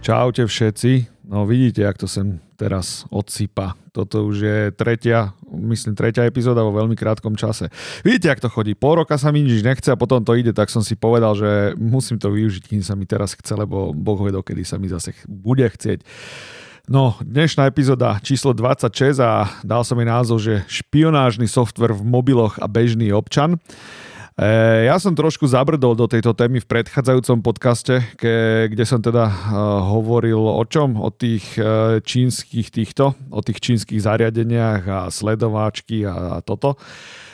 Čaute všetci. No vidíte, jak to sem teraz odsypa. Toto už je tretia, myslím, tretia epizóda vo veľmi krátkom čase. Vidíte, jak to chodí. Pol roka sa mi nič nechce a potom to ide, tak som si povedal, že musím to využiť, kým sa mi teraz chce, lebo Boh vie, dokedy sa mi zase bude chcieť. No, dnešná epizóda číslo 26 a dal som jej názov, že špionážny software v mobiloch a bežný občan. E, ja som trošku zabrdol do tejto témy v predchádzajúcom podcaste, ke, kde som teda uh, hovoril o čom? O tých uh, čínskych týchto, o tých čínskych zariadeniach a sledováčky a, a toto.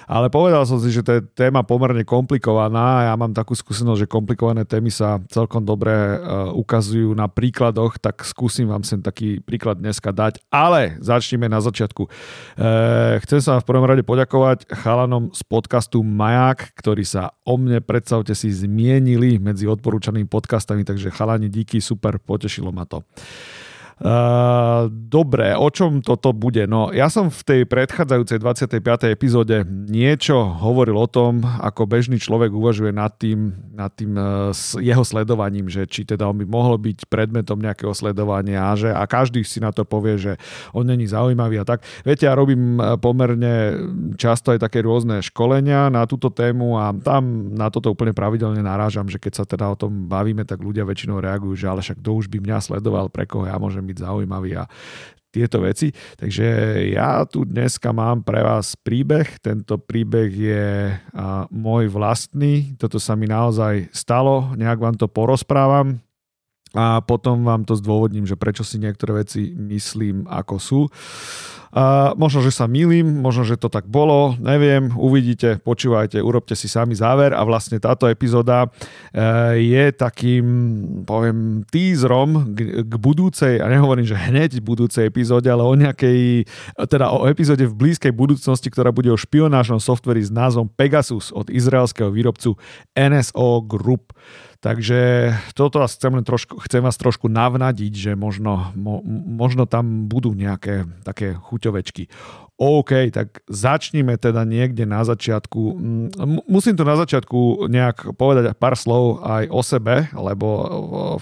Ale povedal som si, že to je téma pomerne komplikovaná. Ja mám takú skúsenosť, že komplikované témy sa celkom dobre uh, ukazujú na príkladoch, tak skúsim vám sem taký príklad dneska dať. Ale začneme na začiatku. Uh, chcem sa v prvom rade poďakovať chalanom z podcastu Maják, ktorí sa o mne, predstavte si, zmienili medzi odporúčanými podcastami, takže chalani, díky, super, potešilo ma to. Uh, dobre, o čom toto bude? No, ja som v tej predchádzajúcej 25. epizóde niečo hovoril o tom, ako bežný človek uvažuje nad tým, nad tým uh, jeho sledovaním, že či teda on by mohol byť predmetom nejakého sledovania že a každý si na to povie, že on není zaujímavý a tak. Viete, ja robím pomerne často aj také rôzne školenia na túto tému a tam na toto úplne pravidelne narážam, že keď sa teda o tom bavíme, tak ľudia väčšinou reagujú, že ale však kto už by mňa sledoval, pre koho ja môžem byť zaujímavý a tieto veci. Takže ja tu dneska mám pre vás príbeh. Tento príbeh je môj vlastný. Toto sa mi naozaj stalo. Nejak vám to porozprávam a potom vám to zdôvodním, že prečo si niektoré veci myslím, ako sú. A možno, že sa milím, možno, že to tak bolo, neviem, uvidíte, počúvajte, urobte si sami záver a vlastne táto epizóda e, je takým, poviem, teaserom k, budúcej, a nehovorím, že hneď budúcej epizóde, ale o nejakej, teda o epizóde v blízkej budúcnosti, ktorá bude o špionážnom softveri s názvom Pegasus od izraelského výrobcu NSO Group. Takže toto vás chcem, len trošku, chcem vás trošku navnadiť, že možno, mo, možno tam budú nejaké také chuťovečky. OK, tak začníme teda niekde na začiatku. Musím tu na začiatku nejak povedať pár slov aj o sebe, lebo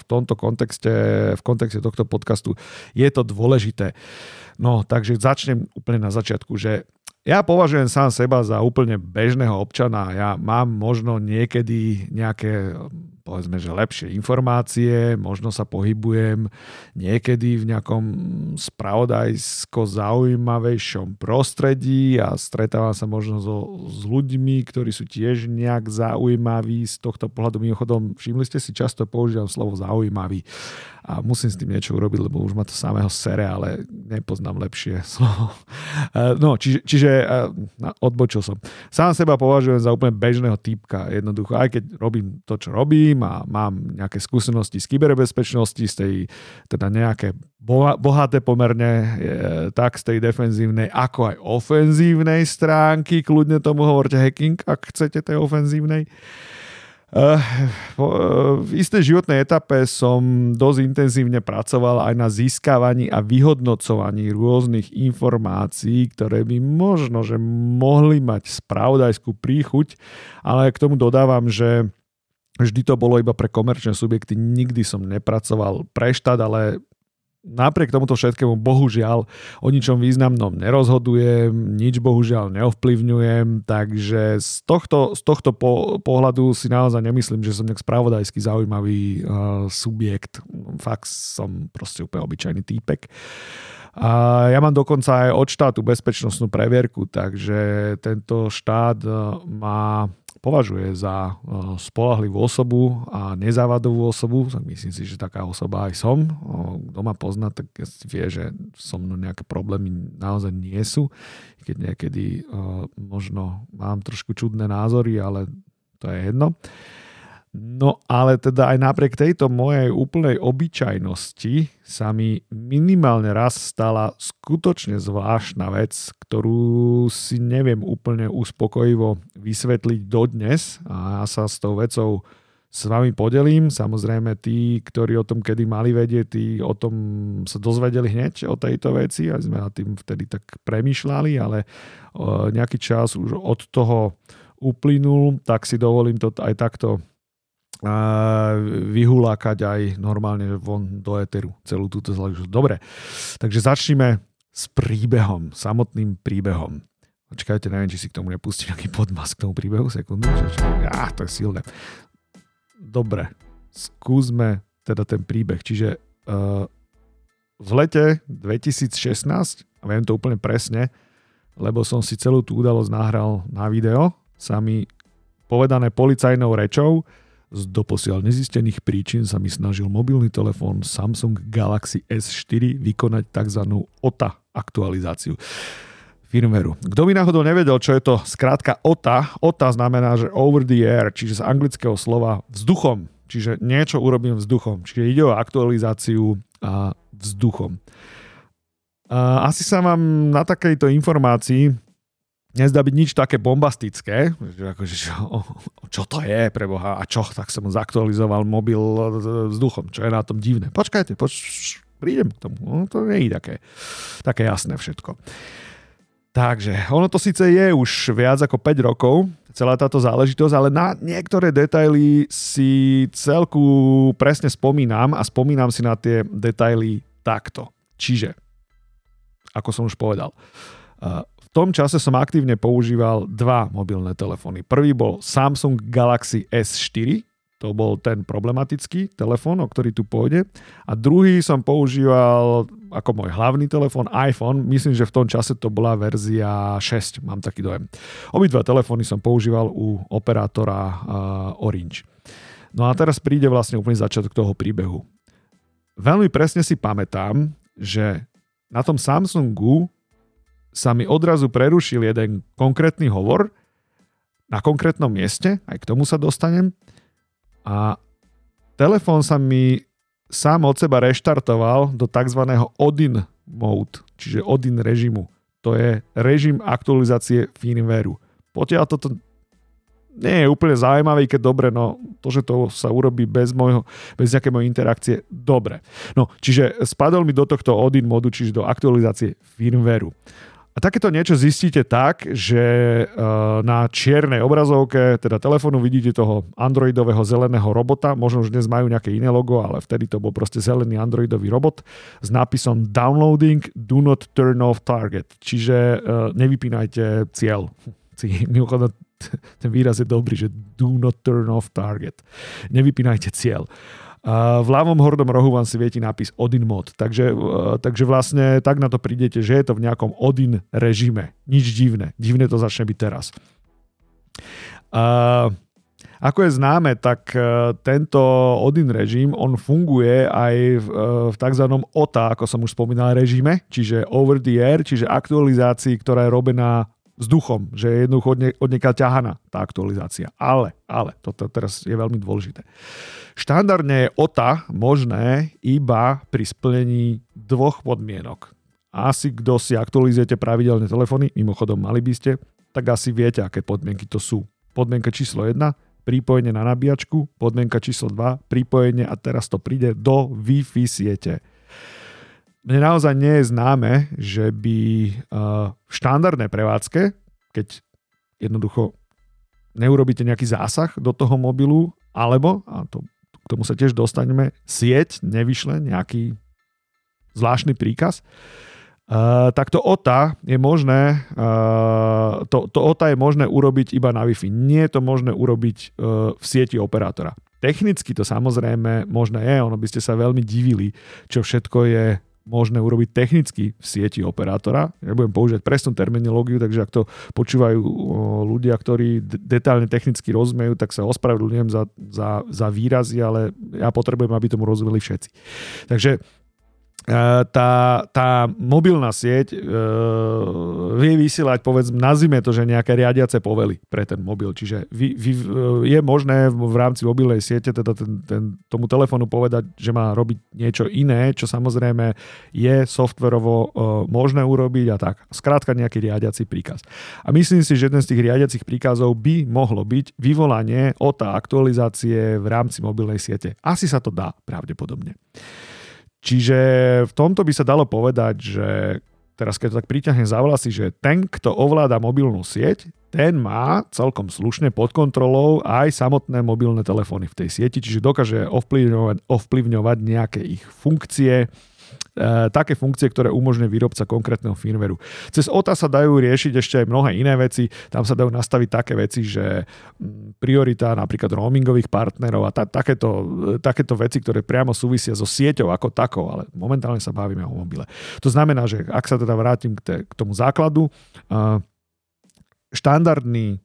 v tomto kontexte, v kontexte tohto podcastu je to dôležité. No, takže začnem úplne na začiatku, že ja považujem sám seba za úplne bežného občana. Ja mám možno niekedy nejaké povedzme, že lepšie informácie, možno sa pohybujem niekedy v nejakom spravodajsko zaujímavejšom prostredí a stretávam sa možno so, s ľuďmi, ktorí sú tiež nejak zaujímaví z tohto pohľadu. Mimochodom, všimli ste si, často používam slovo zaujímavý a musím s tým niečo urobiť, lebo už ma to samého sere, ale nepoznám lepšie slovo. E, no, čiže, čiže e, odbočil som. Sám seba považujem za úplne bežného typka, jednoducho, aj keď robím to, čo robím a mám nejaké skúsenosti z kyberbezpečnosti, z tej teda nejaké bohaté pomerne, e, tak z tej defenzívnej, ako aj ofenzívnej stránky, kľudne tomu hovorte hacking, ak chcete tej ofenzívnej. Eh, v istej životnej etape som dosť intenzívne pracoval aj na získavaní a vyhodnocovaní rôznych informácií, ktoré by možno, že mohli mať spravodajskú príchuť, ale k tomu dodávam, že vždy to bolo iba pre komerčné subjekty, nikdy som nepracoval pre štát, ale napriek tomuto všetkému bohužiaľ o ničom významnom nerozhodujem, nič bohužiaľ neovplyvňujem, takže z tohto, z tohto po, pohľadu si naozaj nemyslím, že som nejak spravodajský zaujímavý uh, subjekt. Fakt som proste úplne obyčajný týpek. A ja mám dokonca aj od štátu bezpečnostnú previerku, takže tento štát uh, má považuje za eh, spolahlivú osobu a nezávadovú osobu, tak myslím si, že taká osoba aj som. Kto ma pozná, tak vie, že so mnou nejaké problémy naozaj nie sú. Keď niekedy eh, možno mám trošku čudné názory, ale to je jedno. No ale teda aj napriek tejto mojej úplnej obyčajnosti sa mi minimálne raz stala skutočne zvláštna vec, ktorú si neviem úplne uspokojivo vysvetliť dodnes a ja sa s tou vecou s vami podelím. Samozrejme, tí, ktorí o tom kedy mali vedieť, tí o tom sa dozvedeli hneď o tejto veci a sme na tým vtedy tak premýšľali, ale nejaký čas už od toho uplynul, tak si dovolím to aj takto vyhulákať aj normálne von do éteru celú túto záležitosť. Dobre, takže začneme s príbehom, samotným príbehom. Počkajte, neviem, či si k tomu nepustím nejaký podmas k tomu príbehu, sekundu. Á, to je silné. Dobre, skúsme teda ten príbeh. Čiže uh, v lete 2016, a viem to úplne presne, lebo som si celú tú udalosť nahral na video, sa mi povedané policajnou rečou, z doposiaľ nezistených príčin sa mi snažil mobilný telefón Samsung Galaxy S4 vykonať tzv. OTA aktualizáciu firmwareu. Kto by náhodou nevedel, čo je to skrátka OTA, OTA znamená, že over the air, čiže z anglického slova vzduchom, čiže niečo urobím vzduchom, čiže ide o aktualizáciu a vzduchom. A asi sa vám na takejto informácii nezdá byť nič také bombastické, že akože, čo, čo to je pre Boha a čo, tak som zaktualizoval mobil vzduchom, čo je na tom divné. Počkajte, poč, prídem k tomu, no, to nie je také, také jasné všetko. Takže ono to síce je už viac ako 5 rokov, celá táto záležitosť, ale na niektoré detaily si celku presne spomínam a spomínam si na tie detaily takto. Čiže, ako som už povedal, tom čase som aktívne používal dva mobilné telefóny. Prvý bol Samsung Galaxy S4, to bol ten problematický telefón, o ktorý tu pôjde. A druhý som používal ako môj hlavný telefón iPhone. Myslím, že v tom čase to bola verzia 6, mám taký dojem. Obidva telefóny som používal u operátora uh, Orange. No a teraz príde vlastne úplný začiatok toho príbehu. Veľmi presne si pamätám, že na tom Samsungu sa mi odrazu prerušil jeden konkrétny hovor na konkrétnom mieste, aj k tomu sa dostanem. A telefón sa mi sám od seba reštartoval do tzv. Odin mode, čiže Odin režimu. To je režim aktualizácie firmwareu. Potiaľ toto nie je úplne zaujímavé, keď dobre, no to, že to sa urobí bez, môjho, bez nejaké mojej interakcie, dobre. No, čiže spadol mi do tohto Odin modu, čiže do aktualizácie firmwareu. A takéto niečo zistíte tak, že eh, na čiernej obrazovke, teda telefónu vidíte toho androidového zeleného robota, možno už dnes majú nejaké iné logo, ale vtedy to bol proste zelený androidový robot s nápisom Downloading, do not turn off target, čiže eh, nevypínajte cieľ. Mimochodom, ten výraz je dobrý, že do not turn off target. Nevypínajte cieľ. V ľavom hornom rohu vám svieti nápis Odin mod. Takže, e, takže vlastne tak na to prídete, že je to v nejakom Odin režime. Nič divné. Divné to začne byť teraz. Uh, ako je známe, tak e, tento Odin režim, on funguje aj v, e, v tzv. OTA, ako som už spomínal, režime, čiže over the air, čiže aktualizácii, ktorá je robená vzduchom, že je jednoducho od, nieka ťahaná tá aktualizácia. Ale, ale, toto teraz je veľmi dôležité. Štandardne je OTA možné iba pri splnení dvoch podmienok. Asi kto si aktualizujete pravidelne telefóny, mimochodom mali by ste, tak asi viete, aké podmienky to sú. Podmienka číslo 1, pripojenie na nabíjačku, podmienka číslo 2, pripojenie a teraz to príde do Wi-Fi siete. Mne naozaj nie je známe, že by v štandardnej prevádzke, keď jednoducho neurobíte nejaký zásah do toho mobilu, alebo, a to k tomu sa tiež dostaneme, sieť nevyšle nejaký zvláštny príkaz, Uh, tak to OTA je možné, uh, to, to OTA je možné urobiť iba na Wi-Fi. Nie je to možné urobiť uh, v sieti operátora. Technicky to samozrejme možné je, ono by ste sa veľmi divili, čo všetko je možné urobiť technicky v sieti operátora. Nebudem používať presnú terminológiu, takže ak to počúvajú ľudia, ktorí detálne technicky rozumejú, tak sa ospravedlňujem za, za, za výrazy, ale ja potrebujem, aby tomu rozumeli všetci. Takže tá, tá mobilná sieť e, vie vysielať, povedz, nazvime to, že nejaké riadiace povely pre ten mobil. Čiže vy, vy, e, je možné v, v rámci mobilnej siete teda ten, ten, tomu telefónu povedať, že má robiť niečo iné, čo samozrejme je softverovo e, možné urobiť a tak. Skrátka nejaký riadiaci príkaz. A myslím si, že jeden z tých riadiacich príkazov by mohlo byť vyvolanie o tá aktualizácie v rámci mobilnej siete. Asi sa to dá pravdepodobne. Čiže v tomto by sa dalo povedať, že teraz keď to tak priťahne za vlasy, že ten, kto ovláda mobilnú sieť, ten má celkom slušne pod kontrolou aj samotné mobilné telefóny v tej sieti, čiže dokáže ovplyvňovať, ovplyvňovať nejaké ich funkcie, také funkcie, ktoré umožňuje výrobca konkrétneho firmwareu. Cez OTA sa dajú riešiť ešte aj mnohé iné veci. Tam sa dajú nastaviť také veci, že mm, priorita napríklad roamingových partnerov a ta, takéto, e, takéto veci, ktoré priamo súvisia so sieťou ako takou, ale momentálne sa bavíme o mobile. To znamená, že ak sa teda vrátim k, te, k tomu základu, uh, štandardný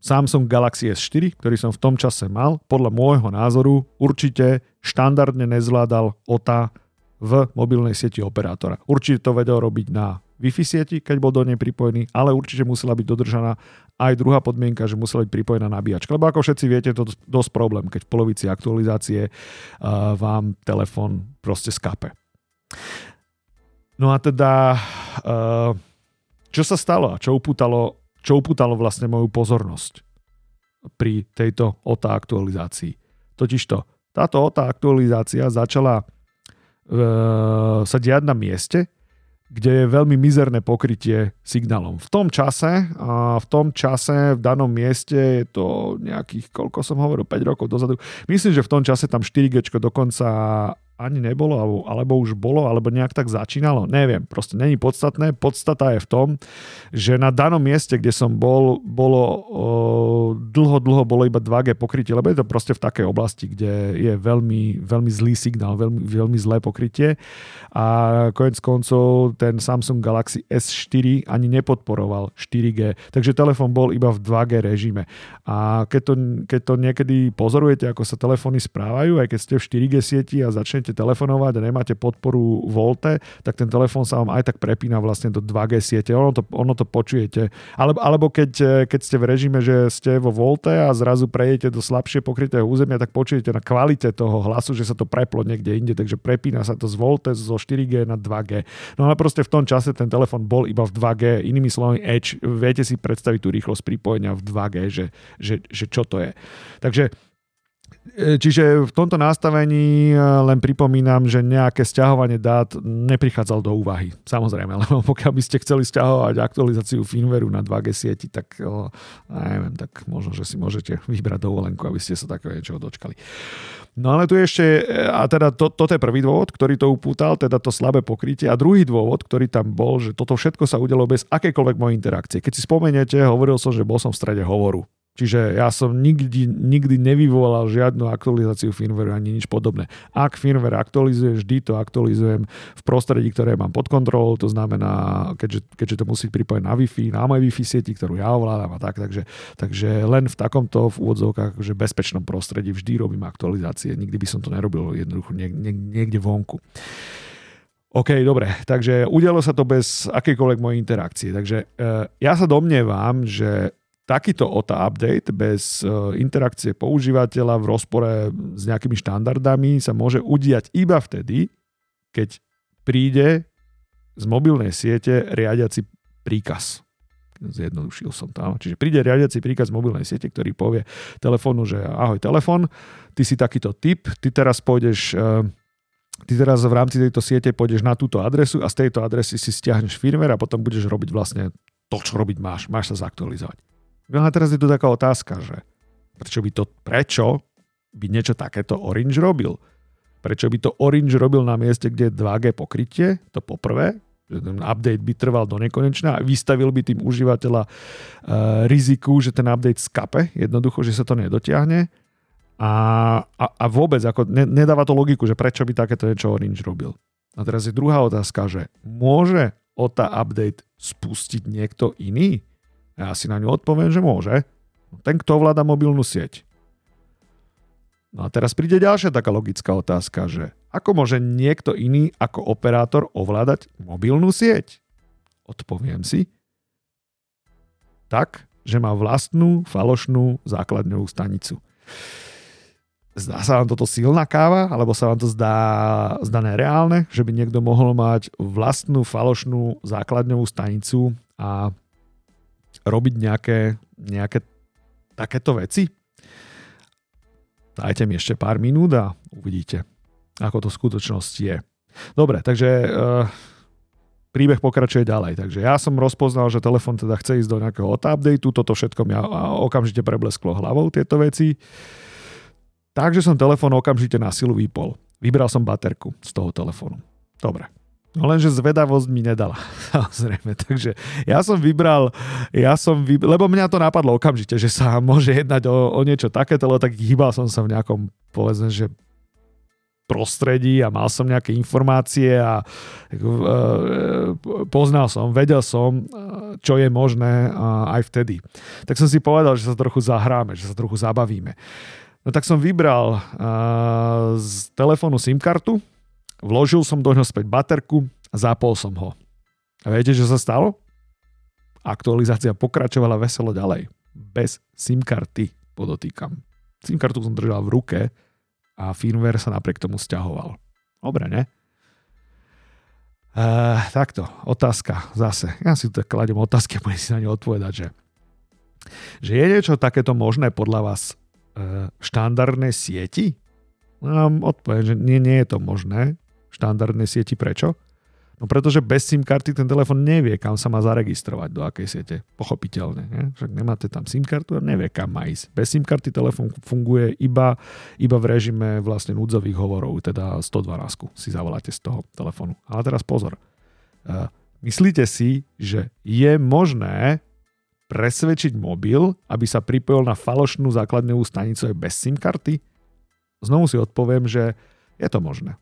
Samsung Galaxy S4, ktorý som v tom čase mal, podľa môjho názoru určite štandardne nezvládal OTA v mobilnej sieti operátora. Určite to vedel robiť na Wi-Fi sieti, keď bol do nej pripojený, ale určite musela byť dodržaná aj druhá podmienka, že musela byť pripojená nabíjačka. Lebo ako všetci viete, to je dosť problém, keď v polovici aktualizácie uh, vám telefón proste skape. No a teda, uh, čo sa stalo a čo upútalo, čo upútalo vlastne moju pozornosť pri tejto OTA aktualizácii? Totižto, táto OTA aktualizácia začala sa diať na mieste, kde je veľmi mizerné pokrytie signálom. V tom čase, a v tom čase, v danom mieste je to nejakých, koľko som hovoril, 5 rokov dozadu. Myslím, že v tom čase tam 4G dokonca ani nebolo, alebo, alebo už bolo, alebo nejak tak začínalo, neviem, proste není podstatné. Podstata je v tom, že na danom mieste, kde som bol, bolo o, dlho, dlho bolo iba 2G pokrytie, lebo je to proste v takej oblasti, kde je veľmi, veľmi zlý signál, veľmi, veľmi zlé pokrytie a konec koncov ten Samsung Galaxy S4 ani nepodporoval 4G, takže telefón bol iba v 2G režime. A keď to, keď to niekedy pozorujete, ako sa telefóny správajú, aj keď ste v 4G sieti a začnete začnete telefonovať a nemáte podporu Volte, tak ten telefón sa vám aj tak prepína vlastne do 2G siete. Ono to, ono to počujete. Alebo, alebo keď, keď ste v režime, že ste vo Volte a zrazu prejete do slabšie pokrytého územia, tak počujete na kvalite toho hlasu, že sa to preplo niekde inde, takže prepína sa to z Volte zo 4G na 2G. No ale proste v tom čase ten telefón bol iba v 2G, inými slovami Edge, viete si predstaviť tú rýchlosť pripojenia v 2G, že, že, že čo to je. Takže čiže v tomto nastavení e, len pripomínam, že nejaké stiahovanie dát neprichádzal do úvahy. Samozrejme, lebo pokiaľ by ste chceli stiahovať aktualizáciu firmwareu na 2G sieti, tak o, neviem, tak možno, že si môžete vybrať dovolenku, aby ste sa takého niečoho dočkali. No ale tu ešte, e, a teda to, toto je prvý dôvod, ktorý to upútal, teda to slabé pokrytie. A druhý dôvod, ktorý tam bol, že toto všetko sa udelo bez akékoľvek mojej interakcie. Keď si spomeniete, hovoril som, že bol som v strede hovoru. Čiže ja som nikdy, nikdy nevyvolal žiadnu aktualizáciu firmwareu ani nič podobné. Ak firmware aktualizuje, vždy to aktualizujem v prostredí, ktoré mám pod kontrolou, to znamená, keďže, keďže to musí pripojiť na Wi-Fi, na mojej Wi-Fi sieti, ktorú ja ovládam a tak, takže, takže len v takomto v úvodzovkách, že bezpečnom prostredí vždy robím aktualizácie. Nikdy by som to nerobil jednoducho niek- niek- niekde vonku. OK, dobre, takže udialo sa to bez akejkoľvek mojej interakcie. Takže e, ja sa domnievam, že takýto OTA update bez e, interakcie používateľa v rozpore s nejakými štandardami sa môže udiať iba vtedy, keď príde z mobilnej siete riadiaci príkaz. Zjednodušil som to. Čiže príde riadiaci príkaz mobilnej siete, ktorý povie telefónu, že ahoj telefón, ty si takýto typ, ty teraz pôjdeš e, ty teraz v rámci tejto siete pôjdeš na túto adresu a z tejto adresy si stiahneš firmware a potom budeš robiť vlastne to, čo robiť máš. Máš sa zaktualizovať. No a teraz je tu taká otázka, že prečo by to, prečo by niečo takéto Orange robil? Prečo by to Orange robil na mieste, kde je 2G pokrytie? To poprvé, že ten update by trval do nekonečna a vystavil by tým užívateľa uh, riziku, že ten update skape, jednoducho, že sa to nedotiahne. A, a, a vôbec, ako ne, nedáva to logiku, že prečo by takéto niečo Orange robil. A teraz je druhá otázka, že môže OTA update spustiť niekto iný? Ja si na ňu odpoviem, že môže. Ten, kto ovláda mobilnú sieť. No a teraz príde ďalšia taká logická otázka, že ako môže niekto iný ako operátor ovládať mobilnú sieť? Odpoviem si. Tak, že má vlastnú falošnú základňovú stanicu. Zdá sa vám toto silná káva, alebo sa vám to zdá, zdá nereálne, že by niekto mohol mať vlastnú falošnú základňovú stanicu a robiť nejaké, nejaké takéto veci? Dajte mi ešte pár minút a uvidíte, ako to v skutočnosti je. Dobre, takže uh, príbeh pokračuje ďalej. Takže ja som rozpoznal, že telefon teda chce ísť do nejakého updateu, toto všetko mi okamžite preblesklo hlavou, tieto veci. Takže som telefón okamžite na silu vypol. Vybral som baterku z toho telefónu. Dobre. No lenže zvedavosť mi nedala, samozrejme. Takže ja som vybral, ja som vybral, lebo mňa to napadlo okamžite, že sa môže jednať o, o niečo takéto, lebo tak hýbal som sa v nejakom, povedzme, že prostredí a mal som nejaké informácie a e, poznal som, vedel som, e, čo je možné aj vtedy. Tak som si povedal, že sa trochu zahráme, že sa trochu zabavíme. No tak som vybral z telefónu SIM kartu, vložil som do ňoho späť baterku a zapol som ho. A viete, čo sa stalo? Aktualizácia pokračovala veselo ďalej. Bez SIM karty, podotýkam. SIM kartu som držal v ruke, a firmware sa napriek tomu stiahoval. Dobre, ne? Uh, takto, otázka zase. Ja si tu kladem otázky a budem si na ne odpovedať, že, že je niečo takéto možné podľa vás uh, štandardnej sieti? No, odpoviem, že nie, nie je to možné štandardnej sieti. Prečo? No pretože bez SIM karty ten telefon nevie, kam sa má zaregistrovať, do akej siete. Pochopiteľne. Nie? Však nemáte tam SIM kartu a nevie, kam má ísť. Bez SIM karty telefon funguje iba, iba v režime vlastne núdzových hovorov, teda 112 si zavoláte z toho telefónu. Ale teraz pozor. Uh, myslíte si, že je možné presvedčiť mobil, aby sa pripojil na falošnú základňovú stanicu aj bez SIM karty? Znovu si odpoviem, že je to možné.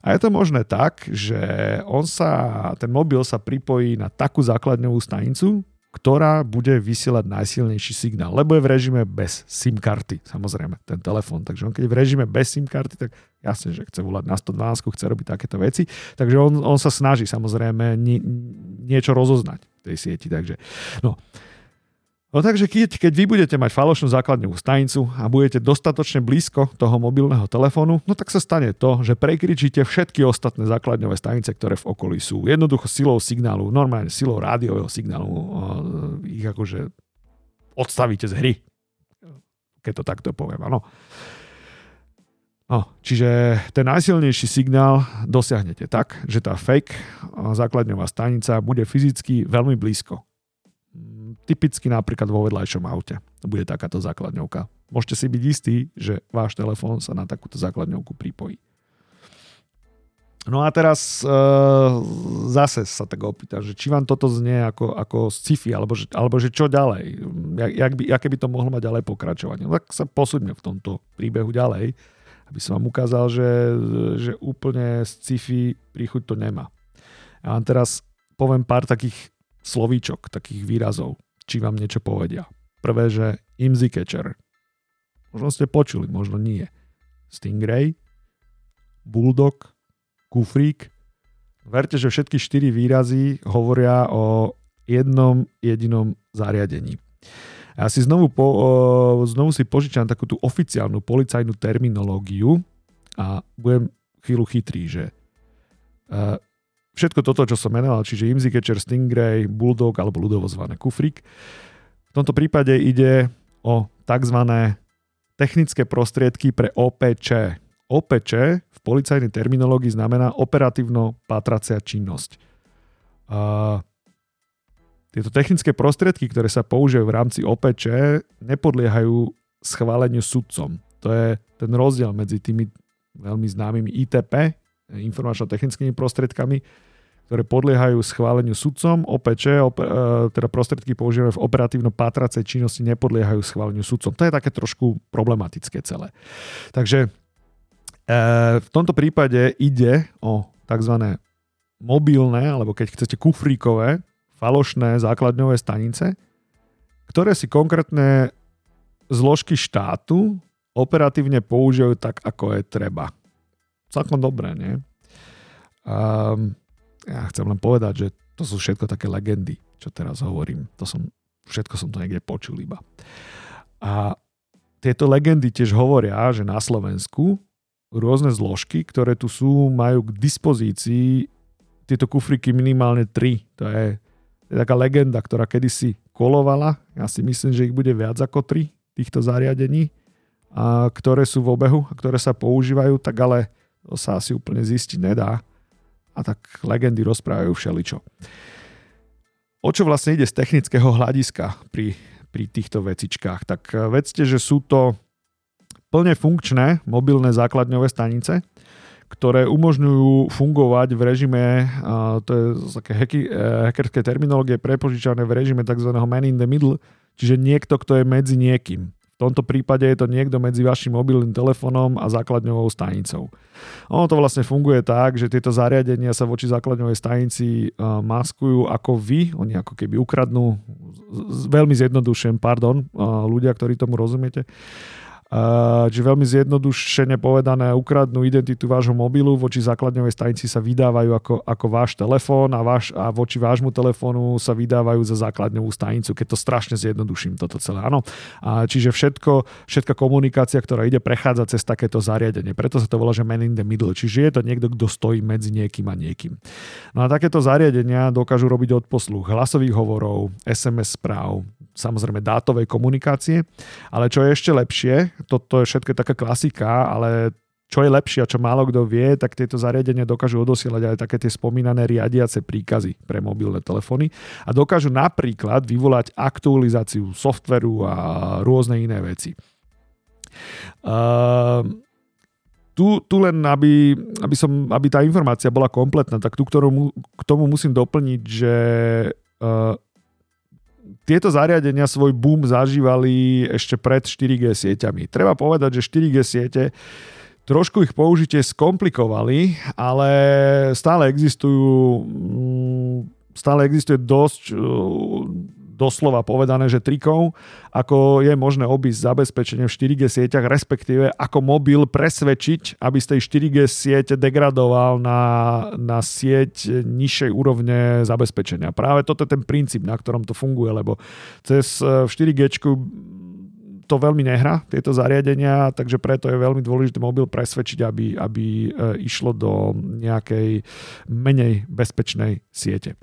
A je to možné tak, že on sa, ten mobil sa pripojí na takú základňovú stanicu, ktorá bude vysielať najsilnejší signál, lebo je v režime bez SIM karty, samozrejme, ten telefón. Takže on keď je v režime bez SIM karty, tak jasne, že chce volať na 112, chce robiť takéto veci. Takže on, on sa snaží samozrejme nie, niečo rozoznať v tej sieti. Takže, no, No takže keď, keď vy budete mať falošnú základňovú stanicu a budete dostatočne blízko toho mobilného telefónu, no tak sa stane to, že prekričíte všetky ostatné základňové stanice, ktoré v okolí sú. Jednoducho silou signálu, normálne silou rádiového signálu ich akože odstavíte z hry. Keď to takto poviem, áno. No, čiže ten najsilnejší signál dosiahnete tak, že tá fake základňová stanica bude fyzicky veľmi blízko typicky napríklad vo vedľajšom aute. Bude takáto základňovka. Môžete si byť istí, že váš telefón sa na takúto základňovku pripojí. No a teraz e, zase sa tak opýtam, že či vám toto znie ako, ako sci-fi, alebo že, alebo že čo ďalej, jak, jak by, aké by to mohlo mať ďalej pokračovanie. No tak sa posúďme v tomto príbehu ďalej, aby som vám ukázal, že, že úplne sci-fi príchuť to nemá. Ja vám teraz poviem pár takých slovíčok, takých výrazov, či vám niečo povedia. Prvé, že IMSI catcher. Možno ste počuli, možno nie. Stingray, Bulldog, Kufrík. Verte, že všetky štyri výrazy hovoria o jednom jedinom zariadení. Ja si znovu, po, znovu si požičam takú tú oficiálnu policajnú terminológiu a budem chvíľu chytrý, že e, všetko toto, čo som menoval, čiže Catcher, Stingray, Bulldog alebo ľudovo zvané kufrík. V tomto prípade ide o tzv. technické prostriedky pre OPČ. OPČ v policajnej terminológii znamená operatívno patracia činnosť. A tieto technické prostriedky, ktoré sa použijú v rámci OPČ, nepodliehajú schváleniu sudcom. To je ten rozdiel medzi tými veľmi známymi ITP, informačno-technickými prostriedkami, ktoré podliehajú schváleniu sudcom. OPČ, op, e, teda prostriedky používané v operatívno-pátracej činnosti, nepodliehajú schváleniu sudcom. To je také trošku problematické celé. Takže e, v tomto prípade ide o tzv. mobilné, alebo keď chcete kufríkové, falošné základňové stanice, ktoré si konkrétne zložky štátu operatívne použijú tak, ako je treba. Celkom dobré, nie? Um, ja chcem len povedať, že to sú všetko také legendy, čo teraz hovorím. To som, všetko som to niekde počul iba. A tieto legendy tiež hovoria, že na Slovensku rôzne zložky, ktoré tu sú, majú k dispozícii tieto kufriky minimálne tri. To je, je taká legenda, ktorá kedysi kolovala. Ja si myslím, že ich bude viac ako tri týchto zariadení, a ktoré sú v obehu a ktoré sa používajú, tak ale to sa asi úplne zistiť nedá a tak legendy rozprávajú všeličo. O čo vlastne ide z technického hľadiska pri, pri týchto vecičkách? Tak eh, vedzte, že sú to plne funkčné mobilné základňové stanice, ktoré umožňujú fungovať v režime, to je také hacky, eh, terminológie prepožičané v režime tzv. man in the middle, čiže niekto, kto je medzi niekým. V tomto prípade je to niekto medzi vašim mobilným telefónom a základňovou stanicou. Ono to vlastne funguje tak, že tieto zariadenia sa voči základňovej stanici maskujú ako vy, oni ako keby ukradnú, veľmi zjednodušujem, pardon, ľudia, ktorí tomu rozumiete, Čiže veľmi zjednodušene povedané, ukradnú identitu vášho mobilu, voči základňovej stanici sa vydávajú ako, ako váš telefón a, váš, a voči vášmu telefónu sa vydávajú za základňovú stanicu, keď to strašne zjednoduším toto celé. Áno. A čiže všetko, všetká komunikácia, ktorá ide, prechádza cez takéto zariadenie. Preto sa to volá, že man in the middle. Čiže je to niekto, kto stojí medzi niekým a niekým. No a takéto zariadenia dokážu robiť odposluch hlasových hovorov, SMS správ, samozrejme dátovej komunikácie, ale čo je ešte lepšie, toto je všetko taká klasika, ale čo je lepšie a čo málo kto vie, tak tieto zariadenia dokážu odosielať aj také tie spomínané riadiace príkazy pre mobilné telefóny a dokážu napríklad vyvolať aktualizáciu softveru a rôzne iné veci. Uh, tu, tu len, aby, aby, som, aby tá informácia bola kompletná, tak tu ktorú, k tomu musím doplniť, že uh, tieto zariadenia svoj boom zažívali ešte pred 4G sieťami. Treba povedať, že 4G siete trošku ich použitie skomplikovali, ale stále existujú mm, stále existuje dosť doslova povedané, že trikov, ako je možné obísť zabezpečenie v 4G sieťach, respektíve ako mobil presvedčiť, aby z tej 4G siete degradoval na, na sieť nižšej úrovne zabezpečenia. Práve toto je ten princíp, na ktorom to funguje, lebo cez 4G e, to veľmi nehrá, tieto zariadenia, takže preto je veľmi dôležité mobil presvedčiť, aby, aby e, išlo do nejakej menej bezpečnej siete.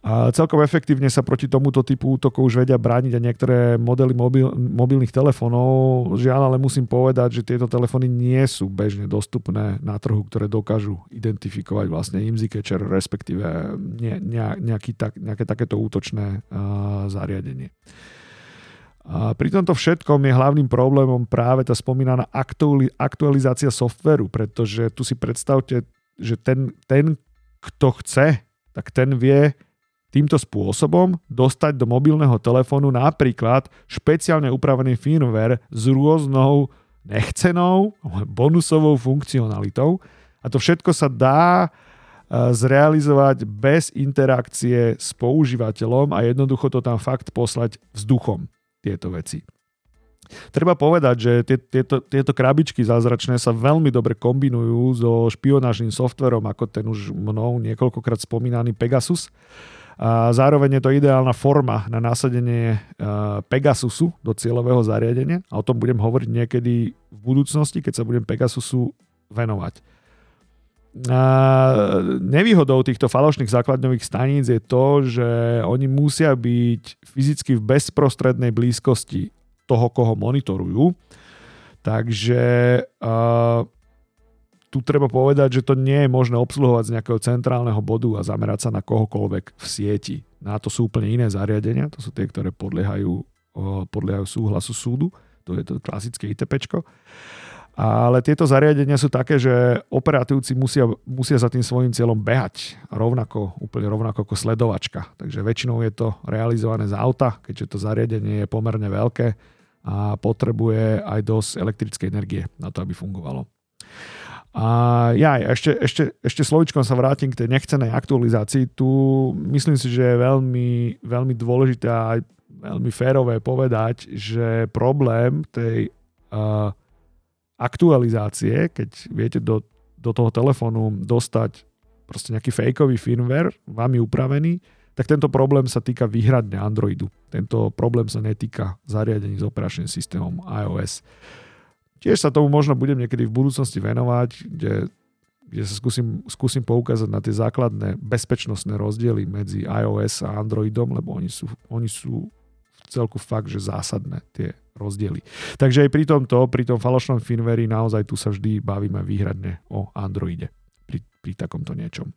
A celkom efektívne sa proti tomuto typu útokov už vedia brániť aj niektoré modely mobil, mobilných telefónov. Žiaľ, ale musím povedať, že tieto telefóny nie sú bežne dostupné na trhu, ktoré dokážu identifikovať vlastne IMSI catcher, respektíve ne, ne, nejaký tak, nejaké takéto útočné uh, zariadenie. A pri tomto všetkom je hlavným problémom práve tá spomínaná aktualizácia softveru, pretože tu si predstavte, že ten, ten kto chce, tak ten vie týmto spôsobom dostať do mobilného telefónu napríklad špeciálne upravený firmware s rôznou nechcenou bonusovou funkcionalitou. A to všetko sa dá e, zrealizovať bez interakcie s používateľom a jednoducho to tam fakt poslať vzduchom tieto veci. Treba povedať, že tie, tieto, tieto krabičky zázračné sa veľmi dobre kombinujú so špionážnym softverom, ako ten už mnou niekoľkokrát spomínaný Pegasus. Zároveň je to ideálna forma na nasadenie e, Pegasusu do cieľového zariadenia a o tom budem hovoriť niekedy v budúcnosti, keď sa budem Pegasusu venovať. A nevýhodou týchto falošných základňových staníc je to, že oni musia byť fyzicky v bezprostrednej blízkosti toho, koho monitorujú. Takže uh, tu treba povedať, že to nie je možné obsluhovať z nejakého centrálneho bodu a zamerať sa na kohokoľvek v sieti. Na to sú úplne iné zariadenia, to sú tie, ktoré podliehajú, podliehajú súhlasu súdu, to je to klasické ITP. Ale tieto zariadenia sú také, že operatívci musia, musia za tým svojim cieľom behať rovnako, úplne rovnako ako sledovačka. Takže väčšinou je to realizované z auta, keďže to zariadenie je pomerne veľké a potrebuje aj dosť elektrickej energie na to, aby fungovalo. A ja ešte, ešte, ešte slovičkom sa vrátim k tej nechcenej aktualizácii. Tu myslím si, že je veľmi, veľmi dôležité a aj veľmi férové povedať, že problém tej uh, aktualizácie, keď viete do, do toho telefónu dostať proste nejaký fejkový firmware, vami upravený, tak tento problém sa týka výhradne Androidu. Tento problém sa netýka zariadení s operačným systémom iOS. Tiež sa tomu možno budem niekedy v budúcnosti venovať, kde, kde sa skúsim, skúsim poukázať na tie základné bezpečnostné rozdiely medzi iOS a Androidom, lebo oni sú, oni sú v celku fakt, že zásadné tie rozdiely. Takže aj pri tomto, pri tom falošnom firmware naozaj tu sa vždy bavíme výhradne o Androide. pri, pri takomto niečom.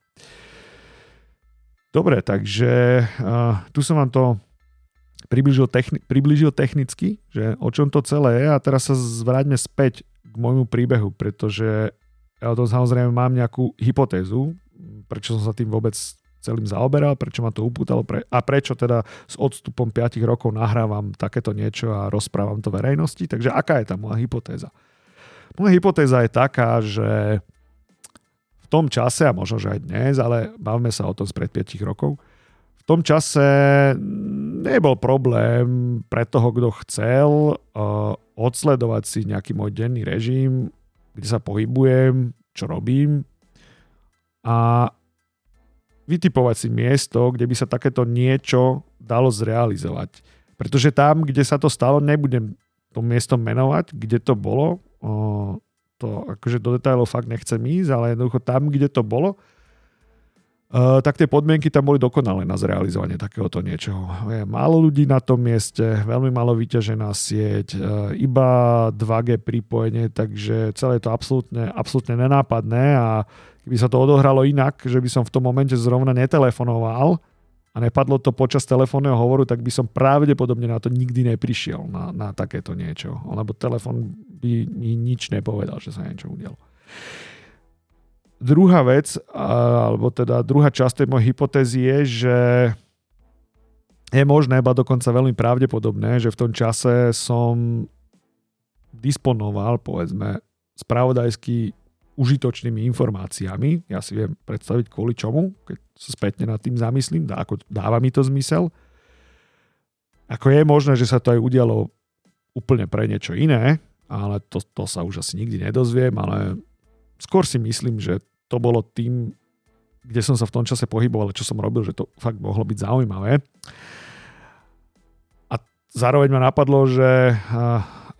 Dobre, takže uh, tu som vám to približil, techni- približil technicky, že o čom to celé je a teraz sa zvráťme späť k môjmu príbehu, pretože ja o tom samozrejme mám nejakú hypotézu, prečo som sa tým vôbec celým zaoberal, prečo ma to upútalo pre, a prečo teda s odstupom 5 rokov nahrávam takéto niečo a rozprávam to verejnosti. Takže aká je tá moja hypotéza? Moja hypotéza je taká, že tom čase, a možno, že aj dnes, ale bavme sa o tom spred 5 rokov, v tom čase nebol problém pre toho, kto chcel uh, odsledovať si nejaký môj denný režim, kde sa pohybujem, čo robím a vytipovať si miesto, kde by sa takéto niečo dalo zrealizovať. Pretože tam, kde sa to stalo, nebudem to miesto menovať, kde to bolo. Uh, to akože do detailov fakt nechcem ísť, ale jednoducho tam, kde to bolo, tak tie podmienky tam boli dokonalé na zrealizovanie takéhoto niečoho. Je málo ľudí na tom mieste, veľmi malo vyťažená sieť, uh, iba 2G pripojenie, takže celé je to absolútne, absolútne nenápadné a keby sa to odohralo inak, že by som v tom momente zrovna netelefonoval, a nepadlo to počas telefónneho hovoru, tak by som pravdepodobne na to nikdy neprišiel, na, na takéto niečo. Lebo telefon by nič nepovedal, že sa niečo udialo. Druhá vec, alebo teda druhá časť tej mojej hypotézy je, že je možné, ba dokonca veľmi pravdepodobné, že v tom čase som disponoval, povedzme, spravodajský užitočnými informáciami. Ja si viem predstaviť kvôli čomu, keď sa spätne nad tým zamyslím, dá, ako dáva mi to zmysel. Ako je možné, že sa to aj udialo úplne pre niečo iné, ale to, to sa už asi nikdy nedozviem, ale skôr si myslím, že to bolo tým, kde som sa v tom čase pohyboval, čo som robil, že to fakt mohlo byť zaujímavé. A zároveň ma napadlo, že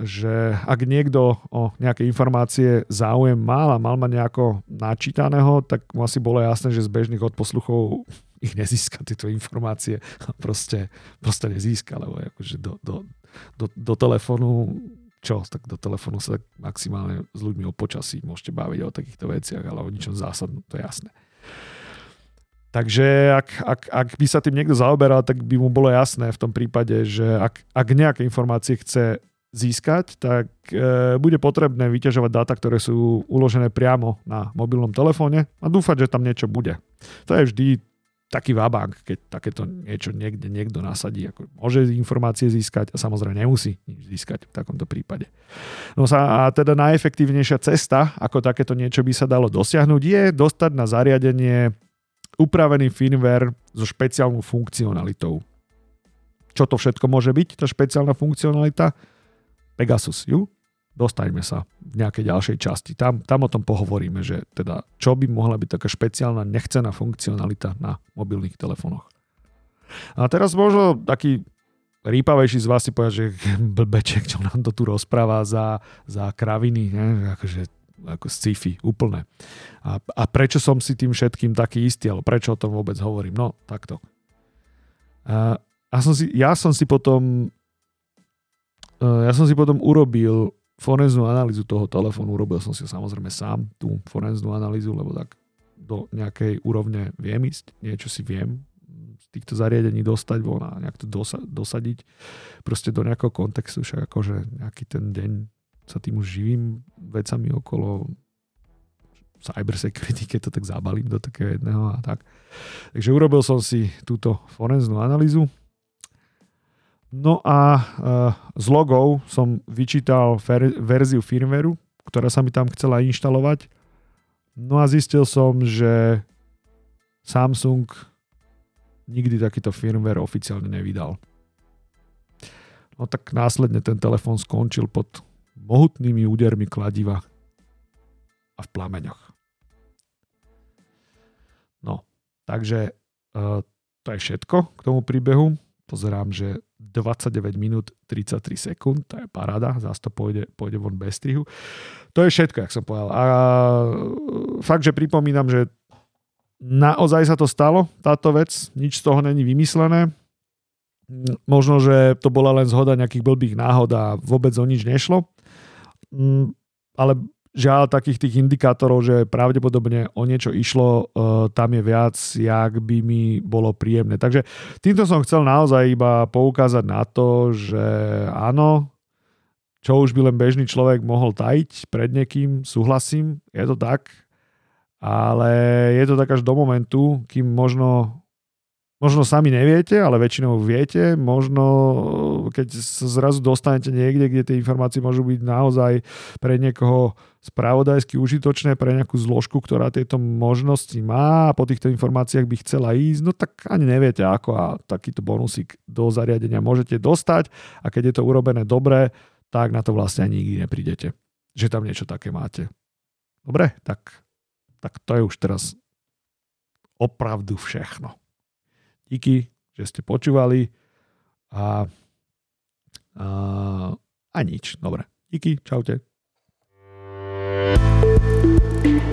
že ak niekto o nejaké informácie záujem mal a mal ma nejako načítaného, tak mu asi bolo jasné, že z bežných odposluchov ich nezíska tieto informácie proste, proste nezíska, lebo akože do, do, do, do telefónu čo, tak do telefónu sa tak maximálne s ľuďmi o počasí môžete baviť o takýchto veciach, ale o ničom zásadnom, to je jasné. Takže ak, ak, ak by sa tým niekto zaoberal, tak by mu bolo jasné v tom prípade, že ak, ak nejaké informácie chce získať, tak e, bude potrebné vyťažovať dáta, ktoré sú uložené priamo na mobilnom telefóne a dúfať, že tam niečo bude. To je vždy taký vabank, keď takéto niečo niekde niekto nasadí. Ako môže informácie získať a samozrejme nemusí nič získať v takomto prípade. No a teda najefektívnejšia cesta, ako takéto niečo by sa dalo dosiahnuť, je dostať na zariadenie upravený firmware so špeciálnou funkcionalitou. Čo to všetko môže byť, tá špeciálna funkcionalita? Pegasus ju, dostaňme sa v nejakej ďalšej časti. Tam, tam o tom pohovoríme, že teda čo by mohla byť taká špeciálna nechcená funkcionalita na mobilných telefónoch. A teraz možno taký rýpavejší z vás si povedať, že blbeček, čo nám to tu rozpráva za, za kraviny, ne? akože ako sci-fi, úplne. A, a prečo som si tým všetkým taký istý, alebo prečo o tom vôbec hovorím? No, takto. A, ja, som si, ja som si potom ja som si potom urobil forenznú analýzu toho telefónu, urobil som si samozrejme sám tú forenznú analýzu, lebo tak do nejakej úrovne viem ísť, niečo si viem z týchto zariadení dostať von a nejak to dosa- dosadiť proste do nejakého kontextu, však akože nejaký ten deň sa tým už živím vecami okolo cyber security, keď to tak zabalím do takého jedného a tak. Takže urobil som si túto forenznú analýzu, No a uh, z logov som vyčítal verziu firmwareu, ktorá sa mi tam chcela inštalovať. No a zistil som, že Samsung nikdy takýto firmware oficiálne nevydal. No tak následne ten telefón skončil pod mohutnými údermi kladiva a v plameňoch. No, takže uh, to je všetko k tomu príbehu. Pozerám, že 29 minút 33 sekúnd, to je paráda, zás to pôjde, pôjde von bez strihu. To je všetko, jak som povedal. A fakt, že pripomínam, že naozaj sa to stalo, táto vec, nič z toho není vymyslené. Možno, že to bola len zhoda nejakých blbých náhod a vôbec o nič nešlo. Mm, ale žiaľ takých tých indikátorov, že pravdepodobne o niečo išlo, uh, tam je viac, jak by mi bolo príjemné. Takže týmto som chcel naozaj iba poukázať na to, že áno, čo už by len bežný človek mohol tajiť pred niekým, súhlasím, je to tak, ale je to tak až do momentu, kým možno Možno sami neviete, ale väčšinou viete. Možno keď sa zrazu dostanete niekde, kde tie informácie môžu byť naozaj pre niekoho spravodajsky užitočné, pre nejakú zložku, ktorá tieto možnosti má a po týchto informáciách by chcela ísť, no tak ani neviete ako a takýto bonusík do zariadenia môžete dostať a keď je to urobené dobre, tak na to vlastne ani nikdy neprídete, že tam niečo také máte. Dobre, tak, tak to je už teraz opravdu všechno. Díky, že ste počúvali a, a, a nič. Dobre. Díky, čaute. thank you